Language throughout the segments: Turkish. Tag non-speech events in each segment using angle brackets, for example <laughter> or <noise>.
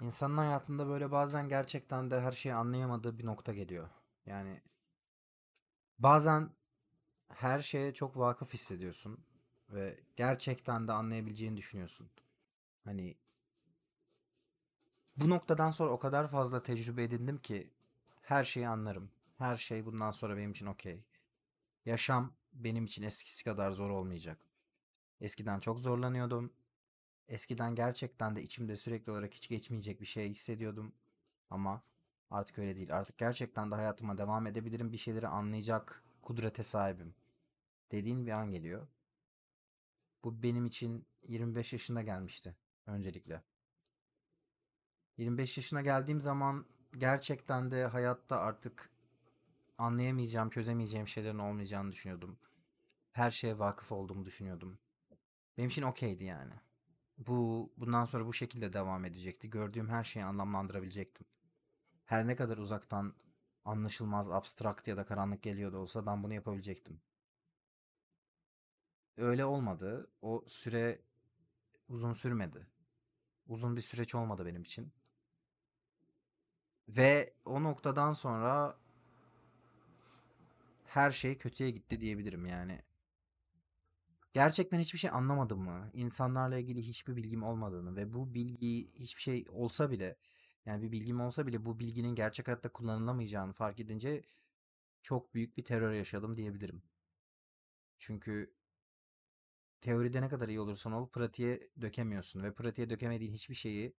İnsanın hayatında böyle bazen gerçekten de her şeyi anlayamadığı bir nokta geliyor. Yani bazen her şeye çok vakıf hissediyorsun ve gerçekten de anlayabileceğini düşünüyorsun. Hani bu noktadan sonra o kadar fazla tecrübe edindim ki her şeyi anlarım. Her şey bundan sonra benim için okey. Yaşam benim için eskisi kadar zor olmayacak. Eskiden çok zorlanıyordum. Eskiden gerçekten de içimde sürekli olarak hiç geçmeyecek bir şey hissediyordum. Ama artık öyle değil. Artık gerçekten de hayatıma devam edebilirim. Bir şeyleri anlayacak kudrete sahibim. Dediğin bir an geliyor. Bu benim için 25 yaşında gelmişti öncelikle. 25 yaşına geldiğim zaman gerçekten de hayatta artık anlayamayacağım, çözemeyeceğim şeylerin olmayacağını düşünüyordum. Her şeye vakıf olduğumu düşünüyordum. Benim için okeydi yani. Bu bundan sonra bu şekilde devam edecekti. Gördüğüm her şeyi anlamlandırabilecektim. Her ne kadar uzaktan anlaşılmaz, abstrakt ya da karanlık geliyordu olsa ben bunu yapabilecektim. Öyle olmadı. O süre uzun sürmedi. Uzun bir süreç olmadı benim için. Ve o noktadan sonra her şey kötüye gitti diyebilirim yani. Gerçekten hiçbir şey anlamadım mı? İnsanlarla ilgili hiçbir bilgim olmadığını ve bu bilgi hiçbir şey olsa bile yani bir bilgim olsa bile bu bilginin gerçek hayatta kullanılamayacağını fark edince çok büyük bir terör yaşadım diyebilirim. Çünkü teoride ne kadar iyi olursan ol pratiğe dökemiyorsun ve pratiğe dökemediğin hiçbir şeyi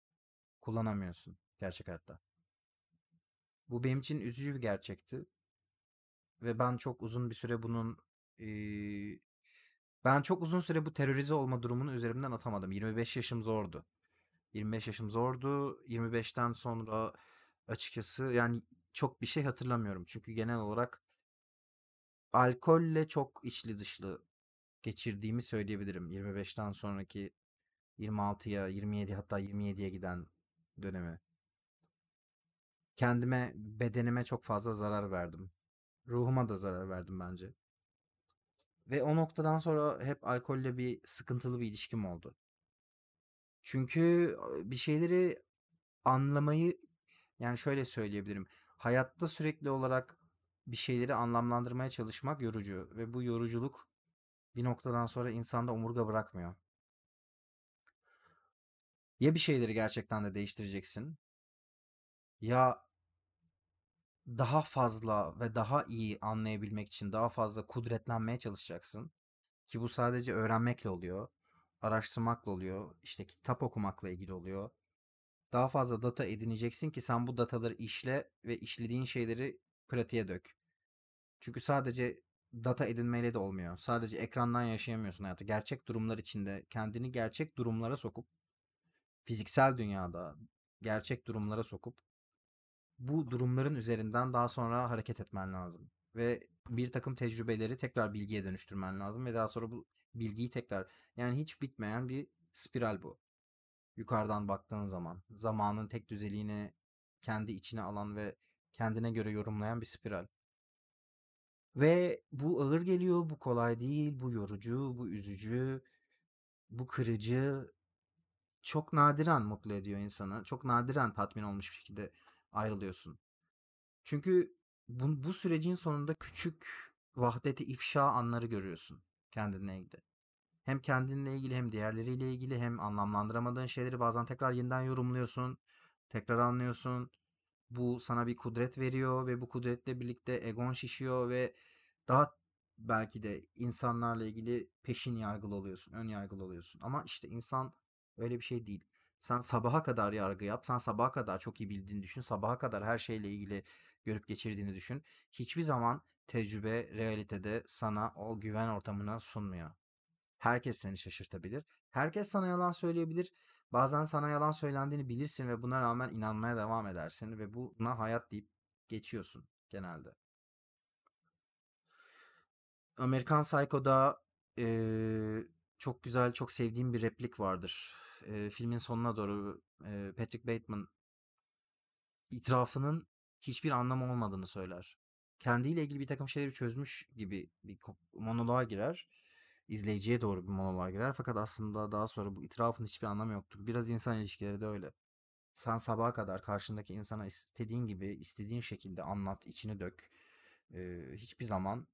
kullanamıyorsun gerçek hayatta. Bu benim için üzücü bir gerçekti. Ve ben çok uzun bir süre bunun ben çok uzun süre bu terörize olma durumunu üzerimden atamadım. 25 yaşım zordu. 25 yaşım zordu. 25'ten sonra açıkçası yani çok bir şey hatırlamıyorum. Çünkü genel olarak alkolle çok içli dışlı geçirdiğimi söyleyebilirim. 25'ten sonraki 26'ya, 27 hatta 27'ye giden dönemi. Kendime, bedenime çok fazla zarar verdim. Ruhuma da zarar verdim bence. Ve o noktadan sonra hep alkolle bir sıkıntılı bir ilişkim oldu. Çünkü bir şeyleri anlamayı yani şöyle söyleyebilirim. Hayatta sürekli olarak bir şeyleri anlamlandırmaya çalışmak yorucu ve bu yoruculuk bir noktadan sonra insanda omurga bırakmıyor. Ya bir şeyleri gerçekten de değiştireceksin ya daha fazla ve daha iyi anlayabilmek için daha fazla kudretlenmeye çalışacaksın. Ki bu sadece öğrenmekle oluyor. Araştırmakla oluyor. işte kitap okumakla ilgili oluyor. Daha fazla data edineceksin ki sen bu dataları işle ve işlediğin şeyleri pratiğe dök. Çünkü sadece data edinmeyle de olmuyor. Sadece ekrandan yaşayamıyorsun hayatı. Gerçek durumlar içinde kendini gerçek durumlara sokup fiziksel dünyada gerçek durumlara sokup bu durumların üzerinden daha sonra hareket etmen lazım. Ve bir takım tecrübeleri tekrar bilgiye dönüştürmen lazım ve daha sonra bu bilgiyi tekrar yani hiç bitmeyen bir spiral bu. Yukarıdan baktığın zaman zamanın tek düzeliğini kendi içine alan ve kendine göre yorumlayan bir spiral. Ve bu ağır geliyor, bu kolay değil, bu yorucu, bu üzücü, bu kırıcı. Çok nadiren mutlu ediyor insanı. Çok nadiren tatmin olmuş bir şekilde ayrılıyorsun. Çünkü bu, bu sürecin sonunda küçük vahdeti ifşa anları görüyorsun kendinle ilgili. Hem kendinle ilgili hem diğerleriyle ilgili hem anlamlandıramadığın şeyleri bazen tekrar yeniden yorumluyorsun. Tekrar anlıyorsun. Bu sana bir kudret veriyor ve bu kudretle birlikte egon şişiyor ve daha belki de insanlarla ilgili peşin yargılı oluyorsun, ön yargılı oluyorsun. Ama işte insan öyle bir şey değil. Sen sabaha kadar yargı yap. Sen sabaha kadar çok iyi bildiğini düşün. Sabaha kadar her şeyle ilgili görüp geçirdiğini düşün. Hiçbir zaman tecrübe realitede sana o güven ortamını sunmuyor. Herkes seni şaşırtabilir. Herkes sana yalan söyleyebilir. Bazen sana yalan söylendiğini bilirsin ve buna rağmen inanmaya devam edersin ve buna hayat deyip geçiyorsun genelde. Amerikan Psycho'da eee, çok güzel, çok sevdiğim bir replik vardır. Eee, filmin sonuna doğru eee, Patrick Bateman itirafının hiçbir anlamı olmadığını söyler. Kendiyle ilgili bir takım şeyleri çözmüş gibi bir monoloğa girer. İzleyiciye doğru bir monoloğa girer. Fakat aslında daha sonra bu itirafın hiçbir anlamı yoktur. Biraz insan ilişkileri de öyle. Sen sabaha kadar karşındaki insana istediğin gibi, istediğin şekilde anlat, içini dök. Eee, hiçbir zaman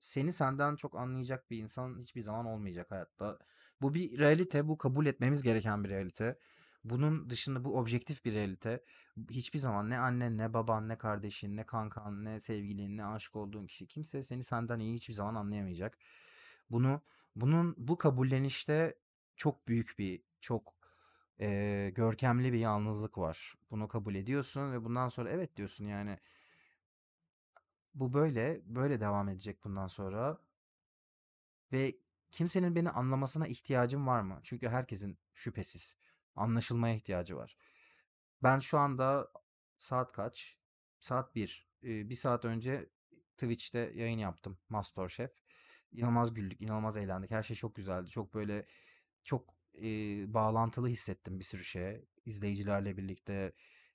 seni senden çok anlayacak bir insan hiçbir zaman olmayacak hayatta. Bu bir realite, bu kabul etmemiz gereken bir realite. Bunun dışında bu objektif bir realite. Hiçbir zaman ne annen, ne baban, ne kardeşin, ne kankan, ne sevgilin, ne aşık olduğun kişi kimse seni senden iyi hiçbir zaman anlayamayacak. Bunu bunun bu kabullenişte çok büyük bir, çok eee, görkemli bir yalnızlık var. Bunu kabul ediyorsun ve bundan sonra evet diyorsun yani bu böyle, böyle devam edecek bundan sonra ve kimsenin beni anlamasına ihtiyacım var mı? Çünkü herkesin şüphesiz anlaşılmaya ihtiyacı var. Ben şu anda saat kaç? Saat 1. Ee, bir saat önce Twitch'te yayın yaptım. MasterChef. İnanılmaz güldük, inanılmaz eğlendik. Her şey çok güzeldi. Çok böyle çok e, bağlantılı hissettim bir sürü şeye. İzleyicilerle birlikte,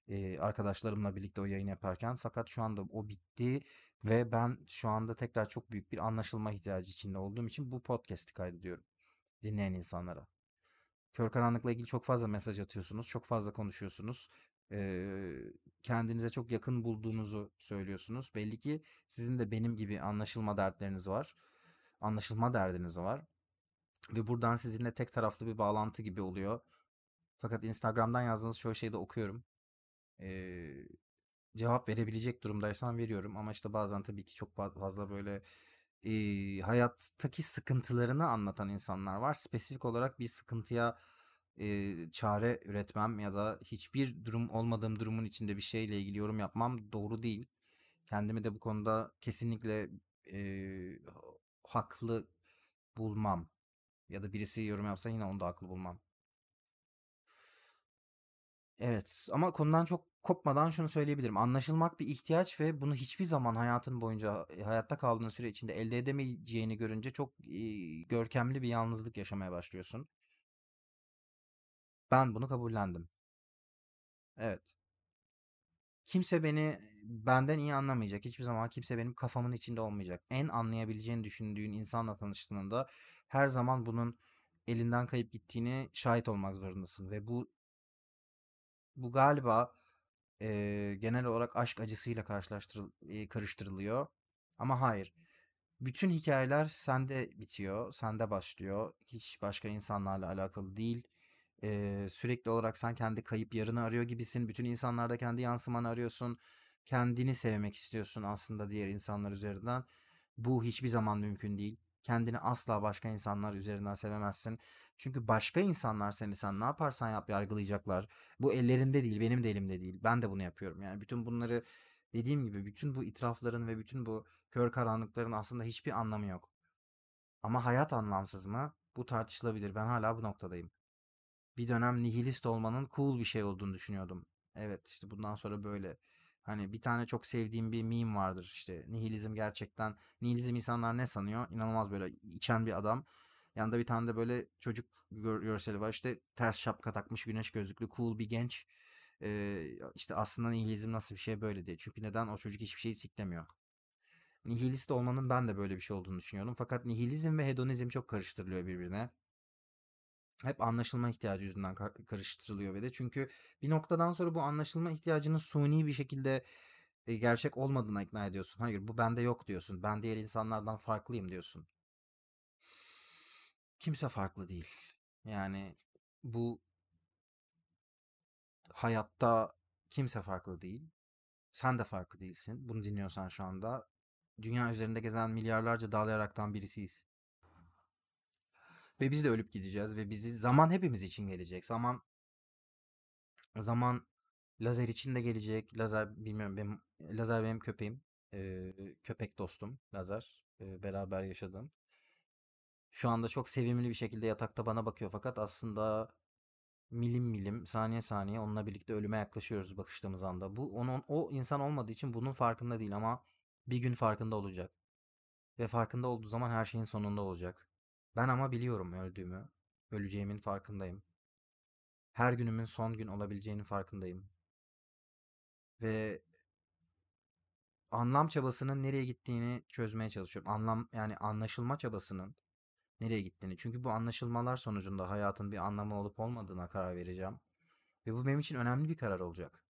e, arkadaşlarımla birlikte o yayın yaparken. Fakat şu anda o bitti ve ben şu anda tekrar çok büyük bir anlaşılma ihtiyacı içinde olduğum için bu podcast'i kaydediyorum dinleyen insanlara. Kör karanlıkla ilgili çok fazla mesaj atıyorsunuz, çok fazla konuşuyorsunuz. Ee, kendinize çok yakın bulduğunuzu söylüyorsunuz. Belli ki sizin de benim gibi anlaşılma dertleriniz var. Anlaşılma derdiniz var. Ve buradan sizinle tek taraflı bir bağlantı gibi oluyor. Fakat Instagram'dan yazdığınız çoğu şeyi de okuyorum. Ee, cevap verebilecek durumdaysam veriyorum. Ama işte bazen tabii ki çok fazla böyle e, hayattaki sıkıntılarını anlatan insanlar var. Spesifik olarak bir sıkıntıya e, çare üretmem ya da hiçbir durum olmadığım durumun içinde bir şeyle ilgili yorum yapmam doğru değil. Kendimi de bu konuda kesinlikle e, haklı bulmam. Ya da birisi yorum yapsa yine onu da haklı bulmam. Evet ama konudan çok kopmadan şunu söyleyebilirim. Anlaşılmak bir ihtiyaç ve bunu hiçbir zaman hayatın boyunca hayatta kaldığın süre içinde elde edemeyeceğini görünce çok e, görkemli bir yalnızlık yaşamaya başlıyorsun. Ben bunu kabullendim. Evet. Kimse beni benden iyi anlamayacak. Hiçbir zaman kimse benim kafamın içinde olmayacak. En anlayabileceğini düşündüğün insanla tanıştığında her zaman bunun elinden kayıp gittiğini şahit olmak zorundasın ve bu bu galiba e, genel olarak aşk acısıyla karşılaştırıl karıştırılıyor. Ama hayır. Bütün hikayeler sende bitiyor, sende başlıyor. Hiç başka insanlarla alakalı değil. Ee, sürekli olarak sen kendi kayıp yarını arıyor gibisin. Bütün insanlarda kendi yansımanı arıyorsun. Kendini sevmek istiyorsun aslında diğer insanlar üzerinden. Bu hiçbir zaman mümkün değil. Kendini asla başka insanlar üzerinden sevemezsin. Çünkü başka insanlar seni sen ne yaparsan yap yargılayacaklar. Bu ellerinde değil, benim de elimde değil. Ben de bunu yapıyorum. Yani bütün bunları dediğim gibi bütün bu itirafların ve bütün bu kör karanlıkların aslında hiçbir anlamı yok. Ama hayat anlamsız mı? Bu tartışılabilir. Ben hala bu noktadayım. Bir dönem nihilist olmanın cool bir şey olduğunu düşünüyordum. Evet işte bundan sonra böyle. Hani bir tane çok sevdiğim bir meme vardır işte nihilizm gerçekten nihilizm insanlar ne sanıyor? İnanılmaz böyle içen bir adam. Yanında bir tane de böyle çocuk gör, görseli var işte ters şapka takmış güneş gözlüklü cool bir genç. Ee, işte aslında nihilizm nasıl bir şey böyle diye. Çünkü neden o çocuk hiçbir şeyi siklemiyor. Nihilist olmanın ben de böyle bir şey olduğunu düşünüyordum. Fakat nihilizm ve hedonizm çok karıştırılıyor birbirine hep anlaşılma ihtiyacı yüzünden karıştırılıyor ve de çünkü bir noktadan sonra bu anlaşılma ihtiyacının suni bir şekilde e, gerçek olmadığına ikna ediyorsun. Hayır bu bende yok diyorsun. Ben diğer insanlardan farklıyım diyorsun. Kimse farklı değil. Yani bu hayatta kimse farklı değil. Sen de farklı değilsin. Bunu dinliyorsan şu anda. Dünya üzerinde gezen milyarlarca dağlayaraktan birisiyiz. Ve biz de ölüp gideceğiz ve bizi zaman hepimiz için gelecek. Zaman zaman lazer için de gelecek. Lazer bilmiyorum benim lazer benim köpeğim. Ee, köpek dostum Lazer. Ee, beraber yaşadım. Şu anda çok sevimli bir şekilde yatakta bana bakıyor fakat aslında milim milim saniye saniye onunla birlikte ölüme yaklaşıyoruz bakıştığımız anda. Bu onun o insan olmadığı için bunun farkında değil ama bir gün farkında olacak. Ve farkında olduğu zaman her şeyin sonunda olacak. Ben ama biliyorum öldüğümü. Öleceğimin farkındayım. Her günümün son gün olabileceğinin farkındayım. Ve anlam çabasının nereye gittiğini çözmeye çalışıyorum. Anlam yani anlaşılma çabasının nereye gittiğini. Çünkü bu anlaşılmalar sonucunda hayatın bir anlamı olup olmadığına karar vereceğim. Ve bu benim için önemli bir karar olacak.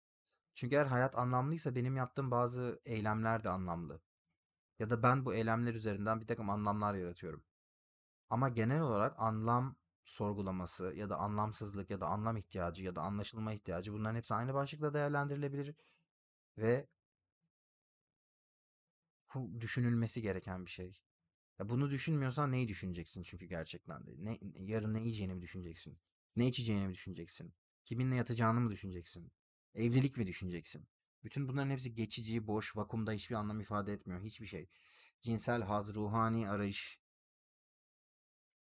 Çünkü eğer hayat anlamlıysa benim yaptığım bazı eylemler de anlamlı. Ya da ben bu eylemler üzerinden bir takım anlamlar yaratıyorum. Ama genel olarak anlam sorgulaması ya da anlamsızlık ya da anlam ihtiyacı ya da anlaşılma ihtiyacı bunların hepsi aynı başlıkla değerlendirilebilir ve düşünülmesi gereken bir şey. Ya bunu düşünmüyorsan neyi düşüneceksin çünkü gerçekten de. Ne, yarın ne yiyeceğini mi düşüneceksin? Ne içeceğini mi düşüneceksin? Kiminle yatacağını mı düşüneceksin? Evlilik mi düşüneceksin? Bütün bunların hepsi geçici, boş, vakumda hiçbir anlam ifade etmiyor. Hiçbir şey. Cinsel haz, ruhani arayış,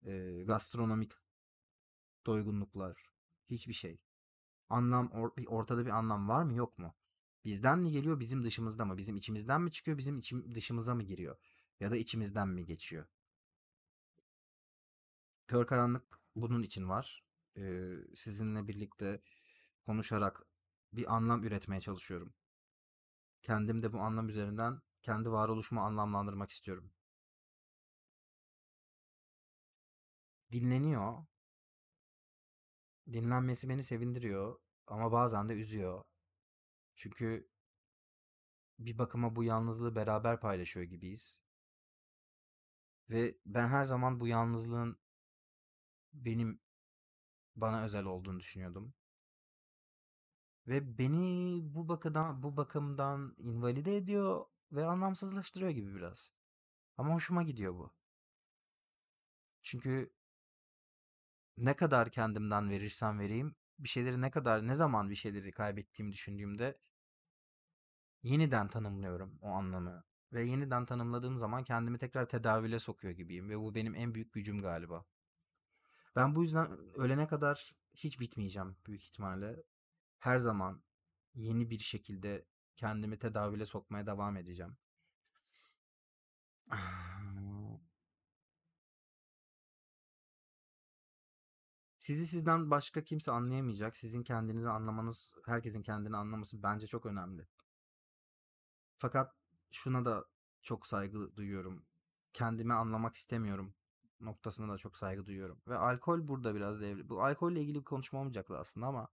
e, gastronomik doygunluklar. Hiçbir şey. Anlam, or, ortada bir anlam var mı yok mu? Bizden mi geliyor, bizim dışımızda mı? Bizim içimizden mi çıkıyor, bizim içim, dışımıza mı giriyor? Ya da içimizden mi geçiyor? Kör karanlık bunun için var. Ee, sizinle birlikte konuşarak bir anlam üretmeye çalışıyorum. Kendim de bu anlam üzerinden kendi varoluşumu anlamlandırmak istiyorum. Dinleniyor. Dinlenmesi beni sevindiriyor ama bazen de üzüyor. Çünkü bir bakıma bu yalnızlığı beraber paylaşıyor gibiyiz. Ve ben her zaman bu yalnızlığın benim bana özel olduğunu düşünüyordum. Ve beni bu bakıdan bu bakımdan invalide ediyor ve anlamsızlaştırıyor gibi biraz. Ama hoşuma gidiyor bu. Çünkü ne kadar kendimden verirsem vereyim, bir şeyleri ne kadar ne zaman bir şeyleri kaybettiğimi düşündüğümde yeniden tanımlıyorum o anlamı. Ve yeniden tanımladığım zaman kendimi tekrar tedavüle sokuyor gibiyim ve bu benim en büyük gücüm galiba. Ben bu yüzden ölene kadar hiç bitmeyeceğim büyük ihtimalle. Her zaman yeni bir şekilde kendimi tedavüle sokmaya devam edeceğim. <sighs> Sizi sizden başka kimse anlayamayacak. Sizin kendinizi anlamanız, herkesin kendini anlaması bence çok önemli. Fakat şuna da çok saygı duyuyorum. Kendimi anlamak istemiyorum noktasına da çok saygı duyuyorum. Ve alkol burada biraz devri. Bu alkolle ilgili bir konuşma olmayacaktı aslında ama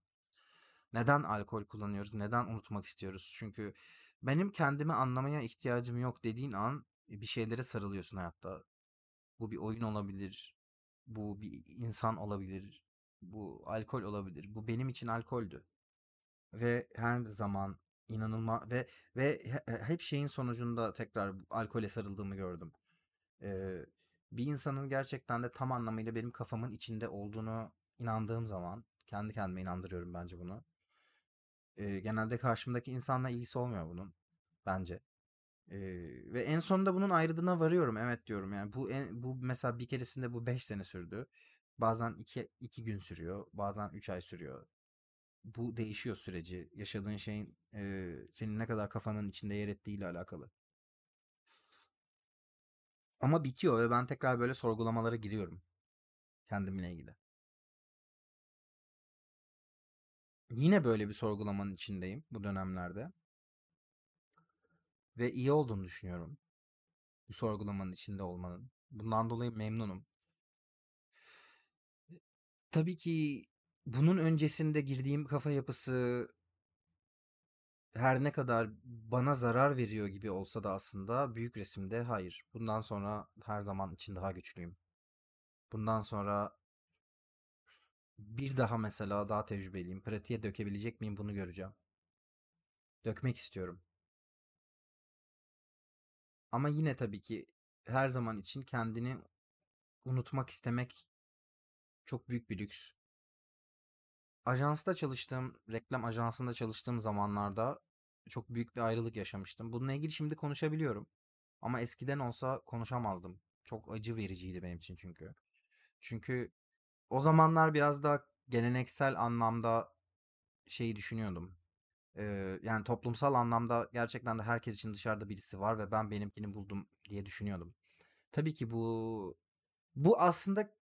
neden alkol kullanıyoruz? Neden unutmak istiyoruz? Çünkü benim kendimi anlamaya ihtiyacım yok dediğin an bir şeylere sarılıyorsun hayatta. Bu bir oyun olabilir. Bu bir insan olabilir. Bu alkol olabilir. Bu benim için alkoldü. Ve her zaman inanılmaz ve ve hep şeyin sonucunda tekrar alkole sarıldığımı gördüm. Ee, bir insanın gerçekten de tam anlamıyla benim kafamın içinde olduğunu inandığım zaman kendi kendime inandırıyorum bence bunu. Ee, genelde karşımdaki insanla ilgisi olmuyor bunun bence. Ee, ve en sonunda bunun ayrıdığına varıyorum. Evet diyorum yani bu en, bu mesela bir keresinde bu 5 sene sürdü. Bazen 2 2 gün sürüyor, bazen 3 ay sürüyor. Bu değişiyor süreci. Yaşadığın şeyin e, senin ne kadar kafanın içinde yer ettiğiyle alakalı. Ama bitiyor ve ben tekrar böyle sorgulamalara giriyorum. Kendimle ilgili. Yine böyle bir sorgulamanın içindeyim bu dönemlerde. Ve iyi olduğunu düşünüyorum. Bu sorgulamanın içinde olmanın. Bundan dolayı memnunum. Tabii ki bunun öncesinde girdiğim kafa yapısı her ne kadar bana zarar veriyor gibi olsa da aslında büyük resimde hayır. Bundan sonra her zaman için daha güçlüyüm. Bundan sonra bir daha mesela daha tecrübeliyim. Pratiğe dökebilecek miyim bunu göreceğim. Dökmek istiyorum. Ama yine tabii ki her zaman için kendini unutmak istemek çok büyük bir lüks. Ajansta çalıştığım, reklam ajansında çalıştığım zamanlarda çok büyük bir ayrılık yaşamıştım. Bununla ilgili şimdi konuşabiliyorum. Ama eskiden olsa konuşamazdım. Çok acı vericiydi benim için çünkü. Çünkü o zamanlar biraz daha geleneksel anlamda şeyi düşünüyordum. Ee, yani toplumsal anlamda gerçekten de herkes için dışarıda birisi var ve ben benimkini buldum diye düşünüyordum. Tabii ki bu bu aslında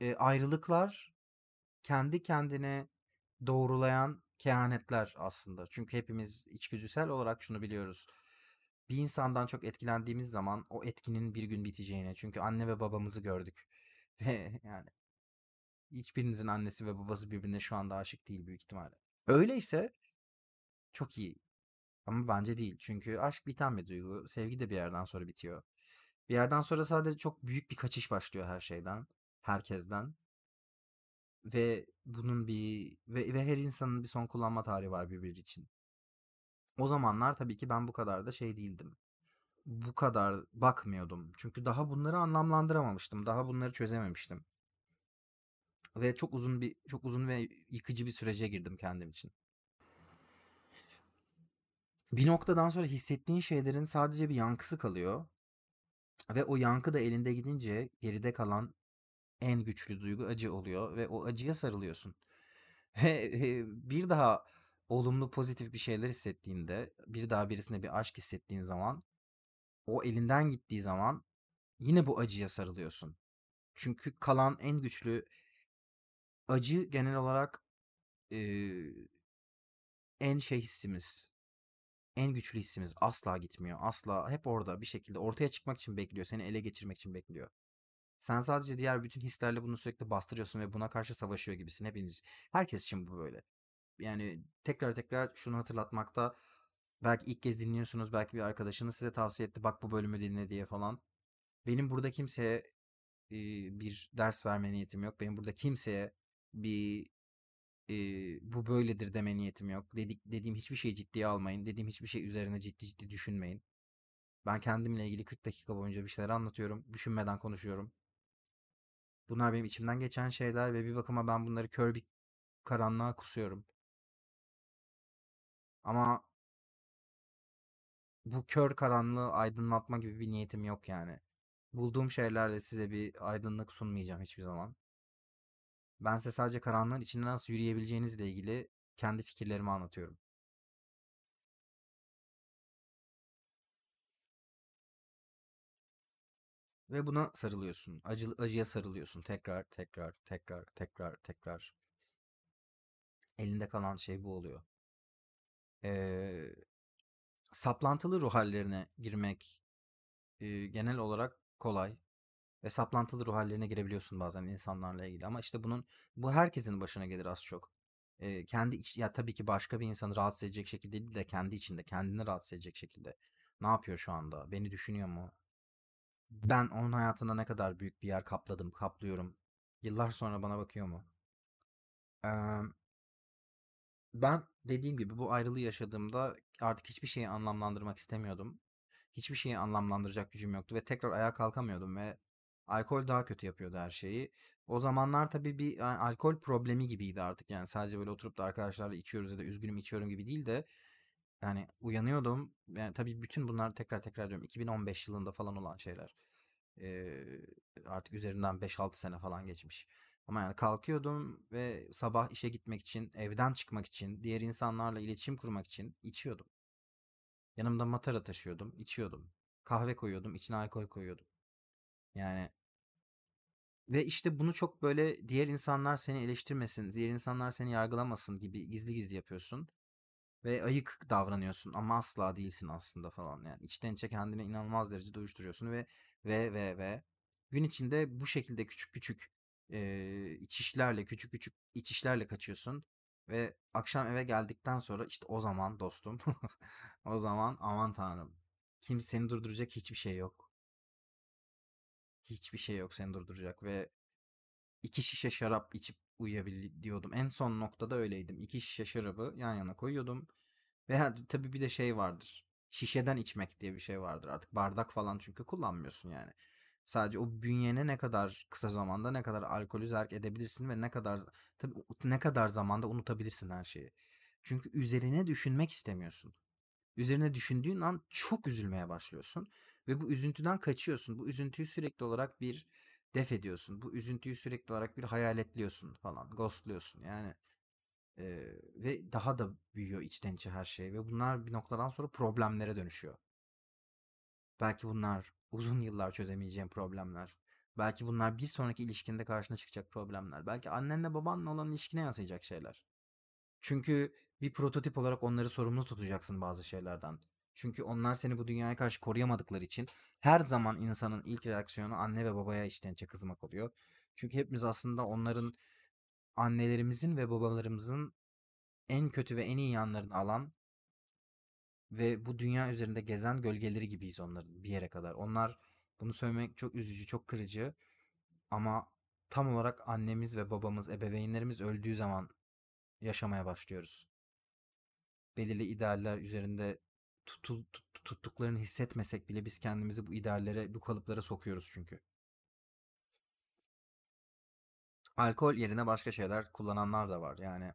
e, ayrılıklar kendi kendine doğrulayan kehanetler aslında. Çünkü hepimiz içgüdüsel olarak şunu biliyoruz. Bir insandan çok etkilendiğimiz zaman o etkinin bir gün biteceğini. Çünkü anne ve babamızı gördük. <laughs> Ve yani hiçbirinizin annesi ve babası birbirine şu anda aşık değil büyük ihtimalle. Öyleyse çok iyi. Ama bence değil. Çünkü aşk biten bir duygu. Sevgi de bir yerden sonra bitiyor. Bir yerden sonra sadece çok büyük bir kaçış başlıyor her şeyden, herkesten. Ve bunun bir ve, ve her insanın bir son kullanma tarihi var birbiri için. O zamanlar tabii ki ben bu kadar da şey değildim. Bu kadar bakmıyordum. Çünkü daha bunları anlamlandıramamıştım. Daha bunları çözememiştim. Ve çok uzun bir çok uzun ve yıkıcı bir sürece girdim kendim için. Bir noktadan sonra hissettiğin şeylerin sadece bir yankısı kalıyor. Ve o yankı da elinde gidince geride kalan en güçlü duygu acı oluyor ve o acıya sarılıyorsun. <laughs> Ve bir daha olumlu pozitif bir şeyler hissettiğinde, bir daha birisine bir aşk hissettiğin zaman, o elinden gittiği zaman yine bu acıya sarılıyorsun. Çünkü kalan en güçlü acı genel olarak e, en şey hissimiz. En güçlü hissimiz asla gitmiyor. Asla hep orada bir şekilde ortaya çıkmak için bekliyor. Seni ele geçirmek için bekliyor. Sen sadece diğer bütün hislerle bunu sürekli bastırıyorsun ve buna karşı savaşıyor gibisin. Hepiniz, herkes için bu böyle. Yani tekrar tekrar şunu hatırlatmakta belki ilk kez dinliyorsunuz. Belki bir arkadaşınız size tavsiye etti. Bak bu bölümü dinle diye falan. Benim burada kimseye e, bir ders verme niyetim yok. Benim burada kimseye bir e, bu böyledir deme niyetim yok. Dedik, dediğim hiçbir şeyi ciddiye almayın. Dediğim hiçbir şey üzerine ciddi ciddi düşünmeyin. Ben kendimle ilgili 40 dakika boyunca bir şeyler anlatıyorum. Düşünmeden konuşuyorum. Bunlar benim içimden geçen şeyler ve bir bakıma ben bunları kör bir karanlığa kusuyorum. Ama bu kör karanlığı aydınlatma gibi bir niyetim yok yani. Bulduğum şeylerle size bir aydınlık sunmayacağım hiçbir zaman. Ben size sadece karanlığın içinde nasıl yürüyebileceğinizle ilgili kendi fikirlerimi anlatıyorum. Ve buna sarılıyorsun. Acı, acıya sarılıyorsun. Tekrar, tekrar, tekrar, tekrar, tekrar. Elinde kalan şey bu oluyor. Ee, saplantılı ruh hallerine girmek e, genel olarak kolay. Ve saplantılı ruh hallerine girebiliyorsun bazen insanlarla ilgili. Ama işte bunun bu herkesin başına gelir az çok. Ee, kendi iç, ya tabii ki başka bir insanı rahatsız edecek şekilde değil de kendi içinde kendini rahatsız edecek şekilde. Ne yapıyor şu anda? Beni düşünüyor mu? Ben onun hayatında ne kadar büyük bir yer kapladım, kaplıyorum. Yıllar sonra bana bakıyor mu? Ee, ben dediğim gibi bu ayrılığı yaşadığımda artık hiçbir şeyi anlamlandırmak istemiyordum. Hiçbir şeyi anlamlandıracak gücüm yoktu ve tekrar ayağa kalkamıyordum ve alkol daha kötü yapıyordu her şeyi. O zamanlar tabii bir yani alkol problemi gibiydi artık yani sadece böyle oturup da arkadaşlarla içiyoruz ya da üzgünüm içiyorum gibi değil de yani uyanıyordum. Yani tabii bütün bunlar tekrar tekrar diyorum 2015 yılında falan olan şeyler. Ee, artık üzerinden 5-6 sene falan geçmiş. Ama yani kalkıyordum ve sabah işe gitmek için, evden çıkmak için, diğer insanlarla iletişim kurmak için içiyordum. Yanımda matara taşıyordum, içiyordum. Kahve koyuyordum, içine alkol koyuyordum. Yani ve işte bunu çok böyle diğer insanlar seni eleştirmesin, diğer insanlar seni yargılamasın gibi gizli gizli yapıyorsun. Ve ayık davranıyorsun ama asla değilsin aslında falan. Yani içten içe kendine inanılmaz derecede uyuşturuyorsun ve ve ve ve gün içinde bu şekilde küçük küçük e, içişlerle küçük küçük içişlerle kaçıyorsun ve akşam eve geldikten sonra işte o zaman dostum <laughs> o zaman aman tanrım kim seni durduracak hiçbir şey yok. Hiçbir şey yok seni durduracak ve iki şişe şarap içip uyuyabiliyordum. En son noktada öyleydim. İki şişe şarabı yan yana koyuyordum. Ve tabii bir de şey vardır. Şişeden içmek diye bir şey vardır artık. Bardak falan çünkü kullanmıyorsun yani. Sadece o bünyene ne kadar kısa zamanda ne kadar alkolü zerk edebilirsin ve ne kadar tabii ne kadar zamanda unutabilirsin her şeyi. Çünkü üzerine düşünmek istemiyorsun. Üzerine düşündüğün an çok üzülmeye başlıyorsun ve bu üzüntüden kaçıyorsun. Bu üzüntüyü sürekli olarak bir def ediyorsun. Bu üzüntüyü sürekli olarak bir hayaletliyorsun falan. Ghostluyorsun. Yani e, ve daha da büyüyor içten içe her şey ve bunlar bir noktadan sonra problemlere dönüşüyor. Belki bunlar uzun yıllar çözemeyeceğin problemler. Belki bunlar bir sonraki ilişkinde karşına çıkacak problemler. Belki annenle babanla olan ilişkine yansıyacak şeyler. Çünkü bir prototip olarak onları sorumlu tutacaksın bazı şeylerden. Çünkü onlar seni bu dünyaya karşı koruyamadıkları için her zaman insanın ilk reaksiyonu anne ve babaya içten içe kızmak oluyor. Çünkü hepimiz aslında onların annelerimizin ve babalarımızın en kötü ve en iyi yanlarını alan ve bu dünya üzerinde gezen gölgeleri gibiyiz onların bir yere kadar. Onlar bunu söylemek çok üzücü, çok kırıcı ama tam olarak annemiz ve babamız, ebeveynlerimiz öldüğü zaman yaşamaya başlıyoruz. Belirli idealler üzerinde tutul, tut- tuttuklarını hissetmesek bile biz kendimizi bu ideallere, bu kalıplara sokuyoruz çünkü. Alkol yerine başka şeyler kullananlar da var. Yani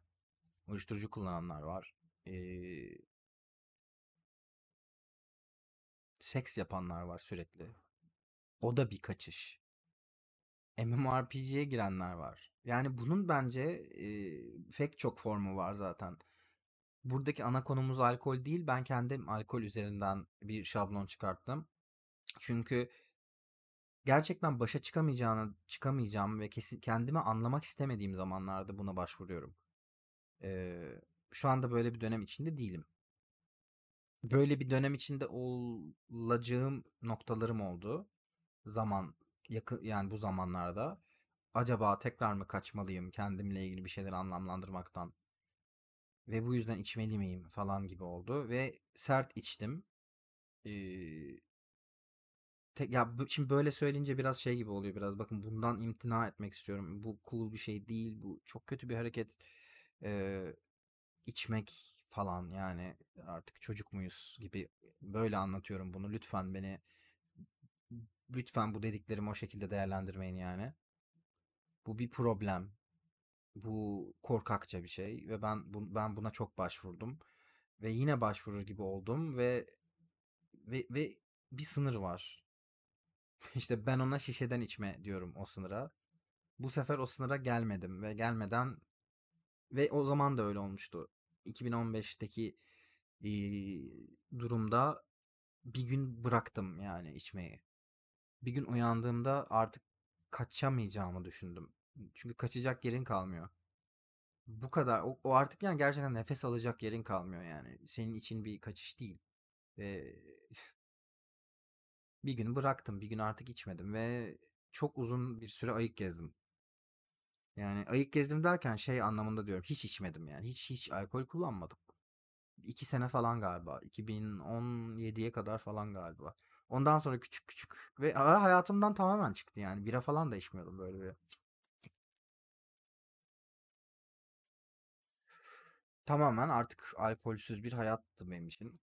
uyuşturucu kullananlar var. Ee, seks yapanlar var sürekli. O da bir kaçış. MMORPG'ye girenler var. Yani bunun bence e, pek çok formu var zaten. Buradaki ana konumuz alkol değil. Ben kendim alkol üzerinden bir şablon çıkarttım. Çünkü gerçekten başa çıkamayacağını çıkamayacağım ve kesin kendimi anlamak istemediğim zamanlarda buna başvuruyorum. Ee, şu anda böyle bir dönem içinde değilim. Böyle bir dönem içinde olacağım noktalarım oldu. Zaman yakın yani bu zamanlarda acaba tekrar mı kaçmalıyım kendimle ilgili bir şeyleri anlamlandırmaktan ve bu yüzden içmeli miyim falan gibi oldu ve sert içtim. Ee, tek, ya şimdi böyle söyleyince biraz şey gibi oluyor biraz bakın bundan imtina etmek istiyorum. Bu cool bir şey değil. Bu çok kötü bir hareket. Ee, içmek falan yani artık çocuk muyuz gibi böyle anlatıyorum bunu. Lütfen beni lütfen bu dediklerimi o şekilde değerlendirmeyin yani. Bu bir problem. Bu korkakça bir şey ve ben bu, ben buna çok başvurdum ve yine başvurur gibi oldum ve ve ve bir sınır var. <laughs> İşte ben ona şişeden içme diyorum o sınıra. Bu sefer o sınıra gelmedim ve gelmeden ve o zaman da öyle olmuştu. 2015'teki eee, durumda bir gün bıraktım yani içmeyi. Bir gün uyandığımda artık kaçamayacağımı düşündüm. Çünkü kaçacak yerin kalmıyor. Bu kadar. O, o artık yani gerçekten nefes alacak yerin kalmıyor yani. Senin için bir kaçış değil. Ve bir gün bıraktım. Bir gün artık içmedim ve çok uzun bir süre ayık gezdim. Yani ayık gezdim derken şey anlamında diyorum. Hiç içmedim yani. Hiç hiç alkol kullanmadım. İki sene falan galiba. 2017'ye kadar falan galiba. Ondan sonra küçük küçük ve hayatımdan tamamen çıktı yani. Bira falan da içmiyordum böyle bir. Tamamen artık alkolsüz bir hayattı benim için.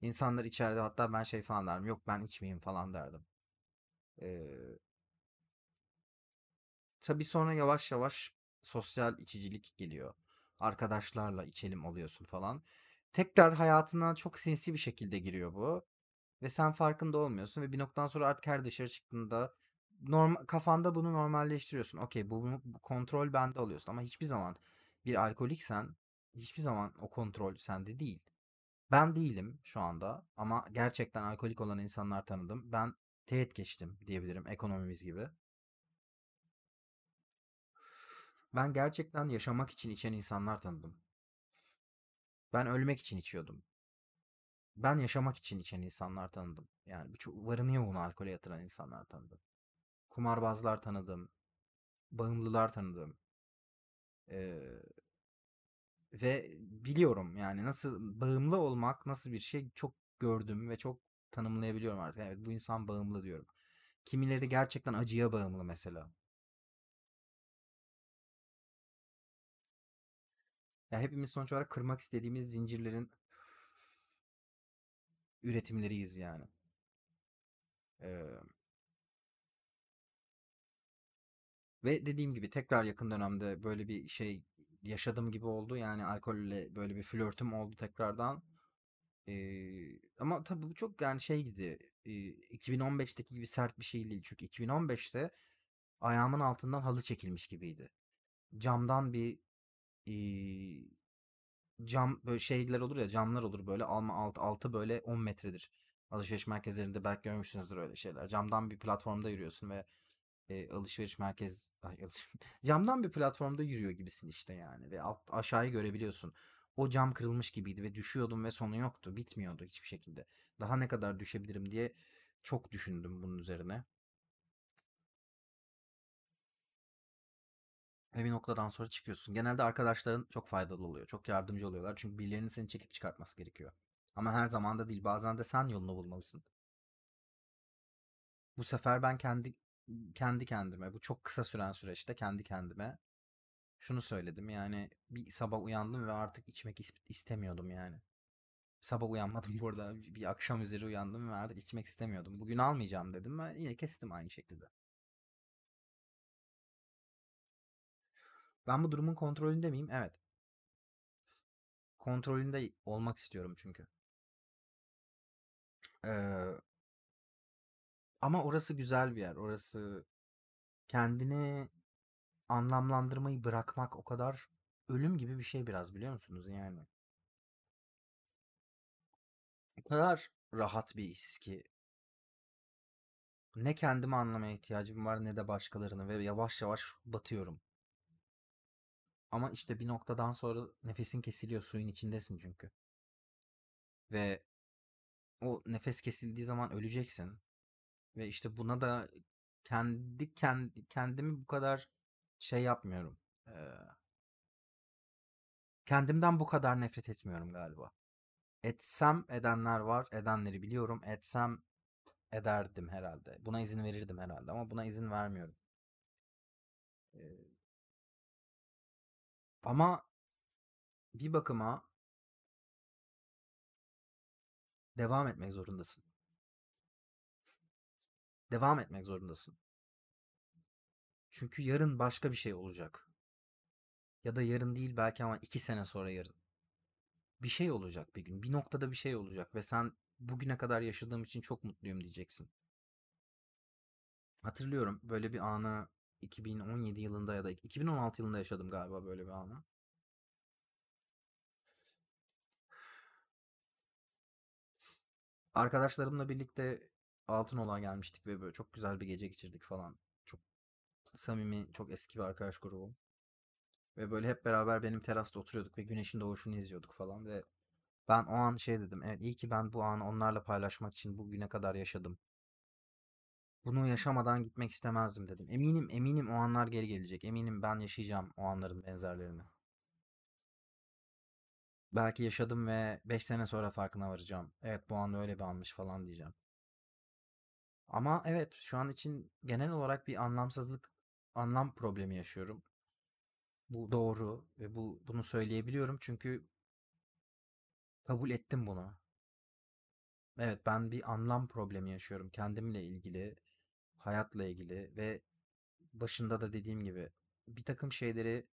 İnsanlar içeride hatta ben şey falan derdim. Yok ben içmeyeyim falan derdim. Ee, tabii sonra yavaş yavaş sosyal içicilik geliyor. Arkadaşlarla içelim oluyorsun falan. Tekrar hayatına çok sinsi bir şekilde giriyor bu. Ve sen farkında olmuyorsun ve bir noktadan sonra artık her dışarı çıktığında normal, kafanda bunu normalleştiriyorsun. Okey bu, bu kontrol bende oluyorsun ama hiçbir zaman bir alkoliksen hiçbir zaman o kontrol sende değil. Ben değilim şu anda ama gerçekten alkolik olan insanlar tanıdım. Ben teğet geçtim diyebilirim ekonomimiz gibi. Ben gerçekten yaşamak için içen insanlar tanıdım. Ben ölmek için içiyordum. Ben yaşamak için içen insanlar tanıdım. Yani birçok varını yoğunu alkole yatıran insanlar tanıdım. Kumarbazlar tanıdım. Bağımlılar tanıdım. Ee, ve biliyorum yani nasıl bağımlı olmak nasıl bir şey çok gördüm ve çok tanımlayabiliyorum artık. Evet bu insan bağımlı diyorum. Kimileri gerçekten acıya bağımlı mesela. Ya hepimiz sonuç olarak kırmak istediğimiz zincirlerin üretimleriyiz yani. Ee, ve dediğim gibi tekrar yakın dönemde böyle bir şey yaşadığım gibi oldu. Yani alkolle böyle bir flörtüm oldu tekrardan. Ee, ama tabii bu çok yani şeydi. E, 2015'teki gibi sert bir şey değil. Çünkü 2015'te ayağımın altından halı çekilmiş gibiydi. Camdan bir e, cam böyle şeyler olur ya camlar olur böyle alma alt altı böyle 10 metredir. Alışveriş merkezlerinde belki görmüşsünüzdür öyle şeyler. Camdan bir platformda yürüyorsun ve e, alışveriş merkez <laughs> camdan bir platformda yürüyor gibisin işte yani ve alt, aşağıyı görebiliyorsun. O cam kırılmış gibiydi ve düşüyordum ve sonu yoktu. Bitmiyordu hiçbir şekilde. Daha ne kadar düşebilirim diye çok düşündüm bunun üzerine. Ve bir noktadan sonra çıkıyorsun. Genelde arkadaşların çok faydalı oluyor. Çok yardımcı oluyorlar. Çünkü birilerinin seni çekip çıkartması gerekiyor. Ama her zaman da değil. Bazen de sen yolunu bulmalısın. Bu sefer ben kendi kendi kendime, bu çok kısa süren süreçte kendi kendime şunu söyledim. Yani bir sabah uyandım ve artık içmek is- istemiyordum yani. Sabah uyanmadım bu arada. Bir akşam üzeri uyandım ve artık içmek istemiyordum. Bugün almayacağım dedim ve yine kestim aynı şekilde. Ben bu durumun kontrolünde miyim? Evet. Kontrolünde olmak istiyorum çünkü. Ee, ama orası güzel bir yer. Orası kendini anlamlandırmayı bırakmak o kadar ölüm gibi bir şey biraz biliyor musunuz yani? O kadar rahat bir his ki ne kendimi anlamaya ihtiyacım var ne de başkalarını ve yavaş yavaş batıyorum. Ama işte bir noktadan sonra nefesin kesiliyor, suyun içindesin çünkü. Ve o nefes kesildiği zaman öleceksin. Ve işte buna da kendi, kendi kendimi bu kadar şey yapmıyorum. Ee, kendimden bu kadar nefret etmiyorum galiba. Etsem edenler var, edenleri biliyorum. Etsem ederdim herhalde. Buna izin verirdim herhalde ama buna izin vermiyorum. Ee, ama bir bakıma devam etmek zorundasın. Devam etmek zorundasın. Çünkü yarın başka bir şey olacak. Ya da yarın değil belki ama iki sene sonra yarın. Bir şey olacak bir gün. Bir noktada bir şey olacak ve sen bugüne kadar yaşadığım için çok mutluyum diyeceksin. Hatırlıyorum böyle bir anı 2017 yılında ya da 2016 yılında yaşadım galiba böyle bir anı. Arkadaşlarımla birlikte Altınoluk'a gelmiştik ve böyle çok güzel bir gece geçirdik falan. Çok samimi, çok eski bir arkadaş grubum. Ve böyle hep beraber benim terasta oturuyorduk ve güneşin doğuşunu izliyorduk falan ve ben o an şey dedim. Evet iyi ki ben bu anı onlarla paylaşmak için bugüne kadar yaşadım. Bunu yaşamadan gitmek istemezdim dedim. Eminim eminim o anlar geri gelecek. Eminim ben yaşayacağım o anların benzerlerini. Belki yaşadım ve 5 sene sonra farkına varacağım. Evet bu an öyle bir anmış falan diyeceğim. Ama evet şu an için genel olarak bir anlamsızlık, anlam problemi yaşıyorum. Bu doğru ve bu bunu söyleyebiliyorum çünkü kabul ettim bunu. Evet ben bir anlam problemi yaşıyorum kendimle ilgili, hayatla ilgili ve başında da dediğim gibi bir takım şeyleri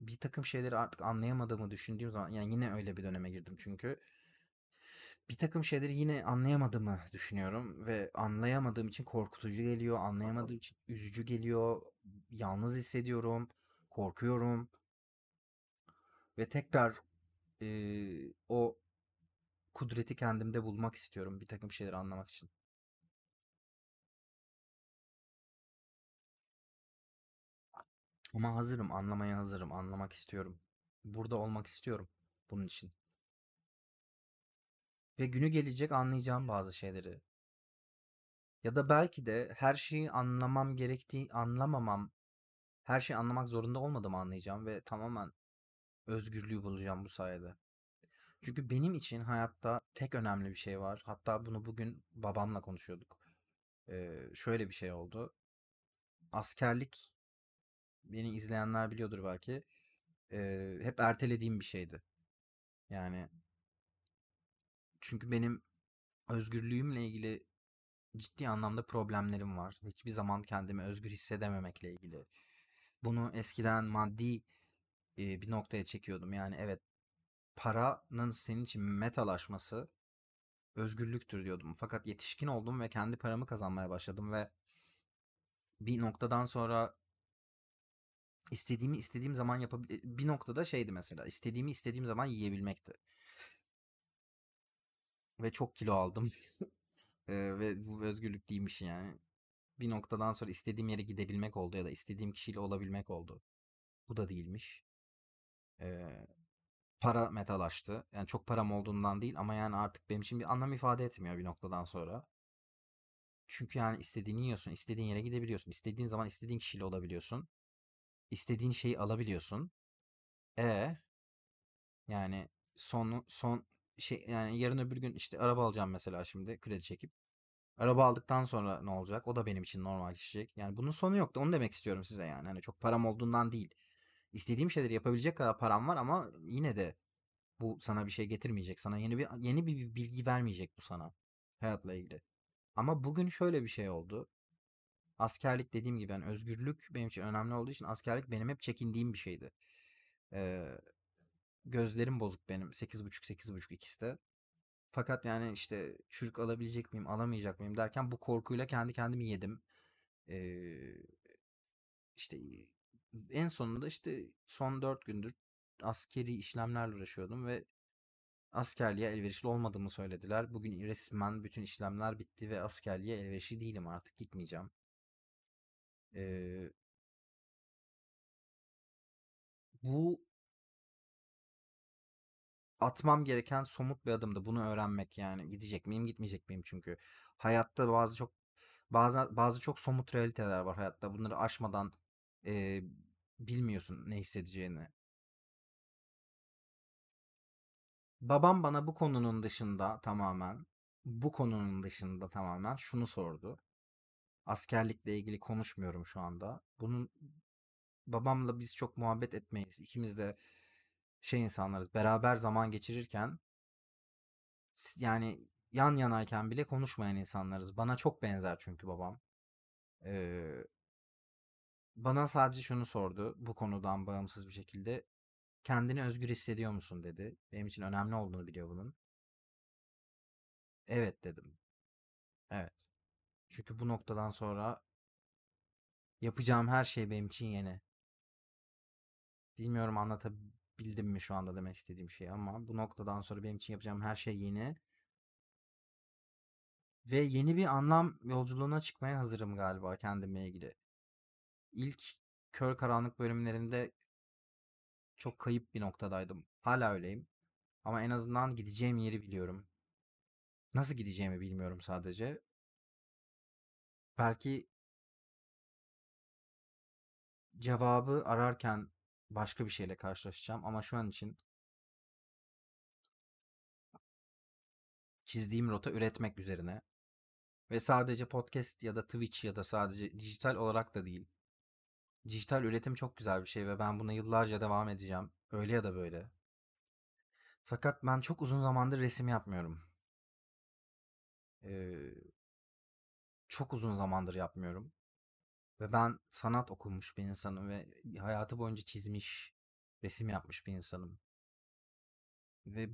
bir takım şeyleri artık anlayamadığımı düşündüğüm zaman yani yine öyle bir döneme girdim çünkü bir takım şeyleri yine anlayamadığımı düşünüyorum ve anlayamadığım için korkutucu geliyor, anlayamadığım için üzücü geliyor, yalnız hissediyorum, korkuyorum ve tekrar eee, o kudreti kendimde bulmak istiyorum bir takım şeyleri anlamak için. Ama hazırım, anlamaya hazırım, anlamak istiyorum. Burada olmak istiyorum bunun için. Ve günü gelecek anlayacağım bazı şeyleri. Ya da belki de her şeyi anlamam gerektiği, anlamamam, her şeyi anlamak zorunda olmadığımı anlayacağım ve tamamen özgürlüğü bulacağım bu sayede. Çünkü benim için hayatta tek önemli bir şey var. Hatta bunu bugün babamla konuşuyorduk. Ee, şöyle bir şey oldu. Askerlik, beni izleyenler biliyordur belki. ee, hep ertelediğim bir şeydi. Yani çünkü benim özgürlüğümle ilgili ciddi anlamda problemlerim var. Hiçbir zaman kendimi özgür hissedememekle ilgili. Bunu eskiden maddi e, bir noktaya çekiyordum. Yani evet paranın senin için metalaşması özgürlüktür diyordum. Fakat yetişkin oldum ve kendi paramı kazanmaya başladım ve bir noktadan sonra istediğimi istediğim zaman yapabil bir noktada şeydi mesela istediğimi istediğim zaman yiyebilmekti. Ve çok kilo aldım. Ee, ve bu özgürlük değilmiş yani. Bir noktadan sonra istediğim yere gidebilmek oldu ya da istediğim kişiyle olabilmek oldu. Bu da değilmiş. Ee, para metalaştı. Yani çok param olduğundan değil ama yani artık benim için bir anlam ifade etmiyor bir noktadan sonra. Çünkü yani istediğini yiyorsun, istediğin yere gidebiliyorsun, istediğin zaman istediğin kişiyle olabiliyorsun. İstediğin şeyi alabiliyorsun. E yani sonu son şey yani yarın öbür gün işte araba alacağım mesela şimdi kredi çekip. Araba aldıktan sonra ne olacak? O da benim için normal işleyecek. Yani bunun sonu yok da onu demek istiyorum size yani. Hani çok param olduğundan değil. İstediğim şeyleri yapabilecek kadar param var ama yine de bu sana bir şey getirmeyecek. Sana yeni bir yeni bir bilgi vermeyecek bu sana hayatla ilgili. Ama bugün şöyle bir şey oldu. Askerlik dediğim gibi yani özgürlük benim için önemli olduğu için askerlik benim hep çekindiğim bir şeydi. Ee, gözlerim bozuk benim. sekiz buçuk sekiz buçuk ikisi de. Fakat yani işte çürük alabilecek miyim, alamayacak mıyım derken bu korkuyla kendi kendimi yedim. Ee, işte en sonunda işte son dört gündür askeri işlemlerle uğraşıyordum ve askerliğe elverişli olmadığımı söylediler. Bugün resmen bütün işlemler bitti ve askerliğe elverişli değilim artık gitmeyeceğim. Ee, bu atmam gereken somut bir adımdı. Bunu öğrenmek yani. Gidecek miyim, gitmeyecek miyim çünkü. Hayatta bazı çok bazı bazı çok somut realiteler var hayatta. Bunları aşmadan e, bilmiyorsun ne hissedeceğini. Babam bana bu konunun dışında tamamen bu konunun dışında tamamen şunu sordu. Askerlikle ilgili konuşmuyorum şu anda. Bunun babamla biz çok muhabbet etmeyiz. İkimiz de şey insanlarız. Beraber zaman geçirirken yani yan yanayken bile konuşmayan insanlarız. Bana çok benzer çünkü babam. Ee, bana sadece şunu sordu bu konudan bağımsız bir şekilde. Kendini özgür hissediyor musun dedi. Benim için önemli olduğunu biliyor bunun. Evet dedim. Evet. Çünkü bu noktadan sonra yapacağım her şey benim için yeni. Bilmiyorum anlatabildim mi şu anda demek istediğim şey ama bu noktadan sonra benim için yapacağım her şey yeni. Ve yeni bir anlam yolculuğuna çıkmaya hazırım galiba kendimle ilgili. İlk kör karanlık bölümlerinde çok kayıp bir noktadaydım. Hala öyleyim. Ama en azından gideceğim yeri biliyorum. Nasıl gideceğimi bilmiyorum sadece. Belki cevabı ararken başka bir şeyle karşılaşacağım ama şu an için çizdiğim rota üretmek üzerine ve sadece podcast ya da Twitch ya da sadece dijital olarak da değil. Dijital üretim çok güzel bir şey ve ben buna yıllarca devam edeceğim. Öyle ya da böyle. Fakat ben çok uzun zamandır resim yapmıyorum. Ee, çok uzun zamandır yapmıyorum. Ve ben sanat okumuş bir insanım ve hayatı boyunca çizmiş, resim yapmış bir insanım. Ve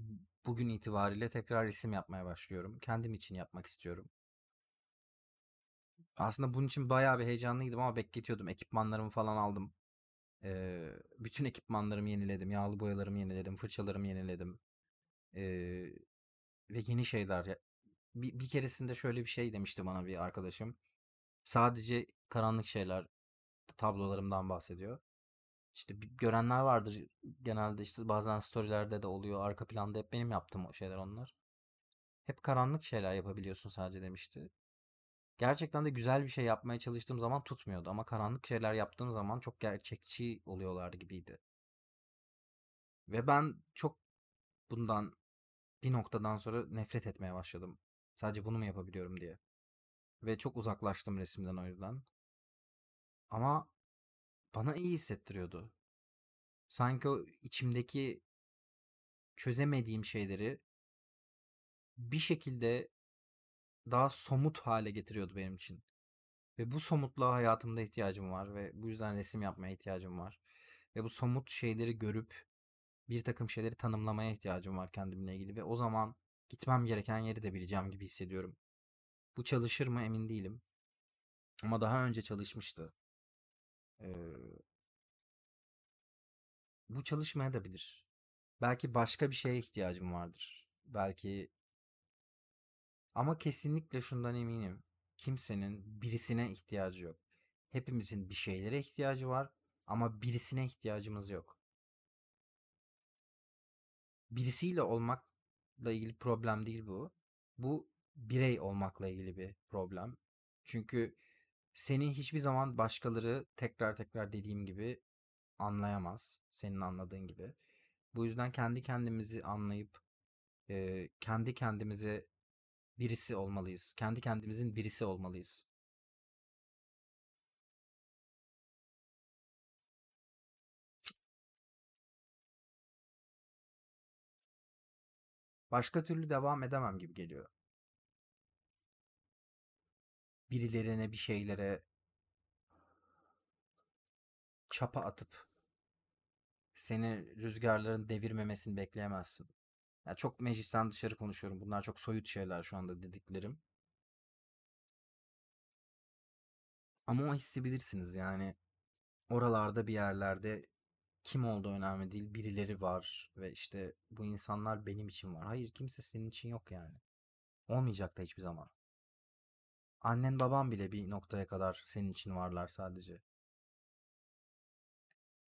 bugün itibariyle tekrar resim yapmaya başlıyorum. Kendim için yapmak istiyorum. Aslında bunun için bayağı bir heyecanlıydım ama bekletiyordum. Ekipmanlarımı falan aldım. Ee, bütün ekipmanlarımı yeniledim. Yağlı boyalarımı yeniledim. Fırçalarımı yeniledim. Ee, ve yeni şeyler. Bir, bir keresinde şöyle bir şey demişti bana bir arkadaşım. Sadece karanlık şeyler tablolarımdan bahsediyor. İşte görenler vardır genelde işte bazen storylerde de oluyor. Arka planda hep benim yaptığım o şeyler onlar. Hep karanlık şeyler yapabiliyorsun sadece demişti. Gerçekten de güzel bir şey yapmaya çalıştığım zaman tutmuyordu ama karanlık şeyler yaptığım zaman çok gerçekçi oluyorlar gibiydi. Ve ben çok bundan bir noktadan sonra nefret etmeye başladım. Sadece bunu mu yapabiliyorum diye. Ve çok uzaklaştım resimden o yüzden. Ama bana iyi hissettiriyordu. Sanki o içimdeki çözemediğim şeyleri bir şekilde daha somut hale getiriyordu benim için. Ve bu somutluğa hayatımda ihtiyacım var ve bu yüzden resim yapmaya ihtiyacım var. Ve bu somut şeyleri görüp bir takım şeyleri tanımlamaya ihtiyacım var kendimle ilgili ve o zaman gitmem gereken yeri de bileceğim gibi hissediyorum. Bu çalışır mı emin değilim. Ama daha önce çalışmıştı. Bu çalışmaya da bilir. Belki başka bir şeye ihtiyacım vardır. Belki ama kesinlikle şundan eminim. Kimsenin birisine ihtiyacı yok. Hepimizin bir şeylere ihtiyacı var ama birisine ihtiyacımız yok. Birisiyle olmakla ilgili problem değil bu. Bu birey olmakla ilgili bir problem. Çünkü seni hiçbir zaman başkaları tekrar tekrar dediğim gibi anlayamaz senin anladığın gibi. Bu yüzden kendi kendimizi anlayıp e, kendi kendimize birisi olmalıyız. Kendi kendimizin birisi olmalıyız. Başka türlü devam edemem gibi geliyor. Birilerine bir şeylere çapa atıp seni rüzgarların devirmemesini bekleyemezsin. Ya çok meclisten dışarı konuşuyorum. Bunlar çok soyut şeyler şu anda dediklerim. Ama o hissi bilirsiniz yani. Oralarda bir yerlerde kim olduğu önemli değil. Birileri var ve işte bu insanlar benim için var. Hayır kimse senin için yok yani. Olmayacak da hiçbir zaman. Annen baban bile bir noktaya kadar senin için varlar sadece.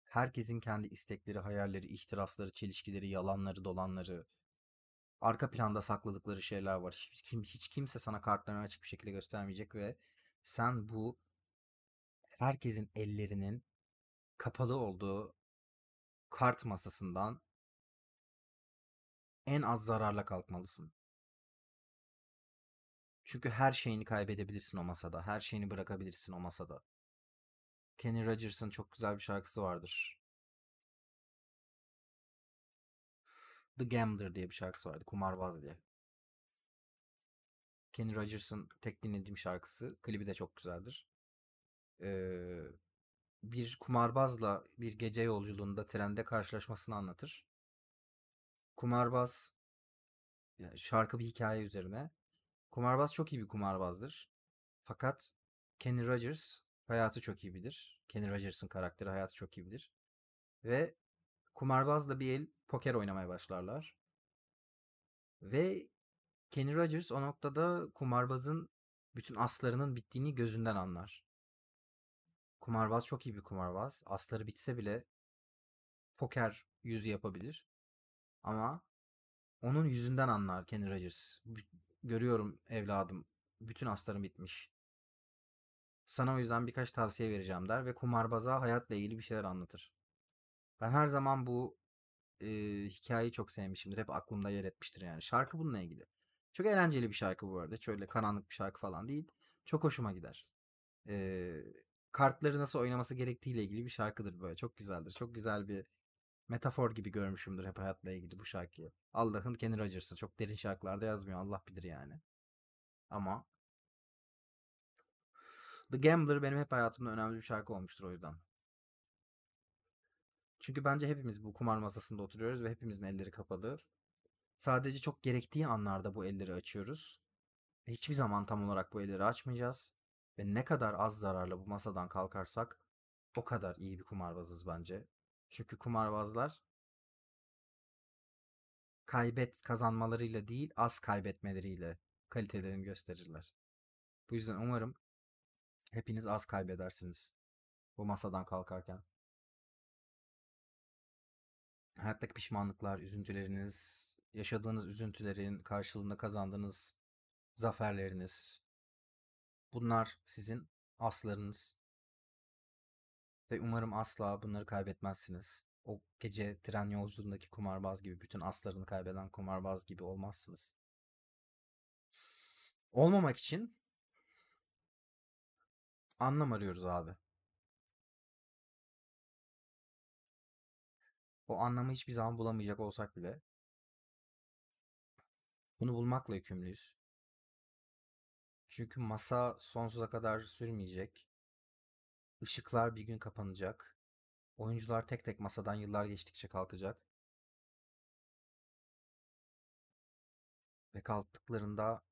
Herkesin kendi istekleri, hayalleri, ihtirasları, çelişkileri, yalanları, dolanları, arka planda sakladıkları şeyler var. Hiç, kim, hiç kimse sana kartlarını açık bir şekilde göstermeyecek ve sen bu herkesin ellerinin kapalı olduğu kart masasından en az zararla kalkmalısın. Çünkü her şeyini kaybedebilirsin o masada. Her şeyini bırakabilirsin o masada. Kenny Rogers'ın çok güzel bir şarkısı vardır. The Gambler diye bir şarkısı vardı. Kumarbaz diye. Kenny Rogers'ın tek dinlediğim şarkısı. Klibi de çok güzeldir. Ee, bir kumarbazla bir gece yolculuğunda trende karşılaşmasını anlatır. Kumarbaz yani şarkı bir hikaye üzerine. Kumarbaz çok iyi bir kumarbazdır. Fakat Kenny Rogers hayatı çok iyi bilir. Kenny Rogers'ın karakteri hayatı çok iyi bilir. Ve kumarbazla bir el poker oynamaya başlarlar. Ve Kenny Rogers o noktada kumarbazın bütün aslarının bittiğini gözünden anlar. Kumarbaz çok iyi bir kumarbaz. Asları bitse bile poker yüzü yapabilir. Ama onun yüzünden anlar Kenny Rogers. Görüyorum evladım. Bütün aslarım bitmiş. Sana o yüzden birkaç tavsiye vereceğim der ve kumarbaza hayatla ilgili bir şeyler anlatır. Ben her zaman bu e, hikayeyi çok sevmişimdir. Hep aklımda yer etmiştir yani. Şarkı bununla ilgili. Çok eğlenceli bir şarkı bu arada. Şöyle karanlık bir şarkı falan değil. Çok hoşuma gider. E, kartları nasıl oynaması gerektiğiyle ilgili bir şarkıdır böyle. Çok güzeldir. Çok güzel bir metafor gibi görmüşümdür hep hayatla ilgili bu şarkıyı. Allah'ın Kenny Rogers'ı çok derin şarkılarda yazmıyor. Allah bilir yani. Ama The Gambler benim hep hayatımda önemli bir şarkı olmuştur o yüzden. Çünkü bence hepimiz bu kumar masasında oturuyoruz ve hepimizin elleri kapalı. Sadece çok gerektiği anlarda bu elleri açıyoruz. Hiçbir zaman tam olarak bu elleri açmayacağız. Ve ne kadar az zararla bu masadan kalkarsak o kadar iyi bir kumarbazız bence. Çünkü kumarbazlar kaybet kazanmalarıyla değil az kaybetmeleriyle kalitelerini gösterirler. Bu yüzden umarım hepiniz az kaybedersiniz bu masadan kalkarken. Hayattaki pişmanlıklar, üzüntüleriniz, yaşadığınız üzüntülerin karşılığında kazandığınız zaferleriniz. Bunlar sizin aslarınız. Ve umarım asla bunları kaybetmezsiniz. O gece tren yolculuğundaki kumarbaz gibi bütün aslarını kaybeden kumarbaz gibi olmazsınız. Olmamak için anlam arıyoruz abi. O anlamı hiçbir zaman bulamayacak olsak bile bunu bulmakla yükümlüyüz. Çünkü masa sonsuza kadar sürmeyecek. Işıklar bir gün kapanacak. Oyuncular tek tek masadan yıllar geçtikçe kalkacak. Ve kalktıklarında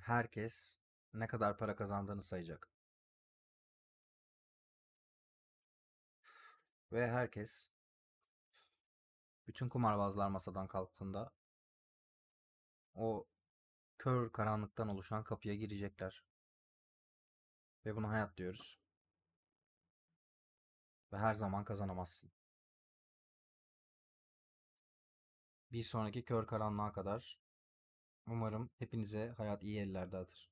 herkes ne kadar para kazandığını sayacak. Ve herkes bütün kumarbazlar masadan kalktığında o kör karanlıktan oluşan kapıya girecekler. Ve buna hayat diyoruz. Ve her zaman kazanamazsın. Bir sonraki kör karanlığa kadar umarım hepinize hayat iyi ellerde atır.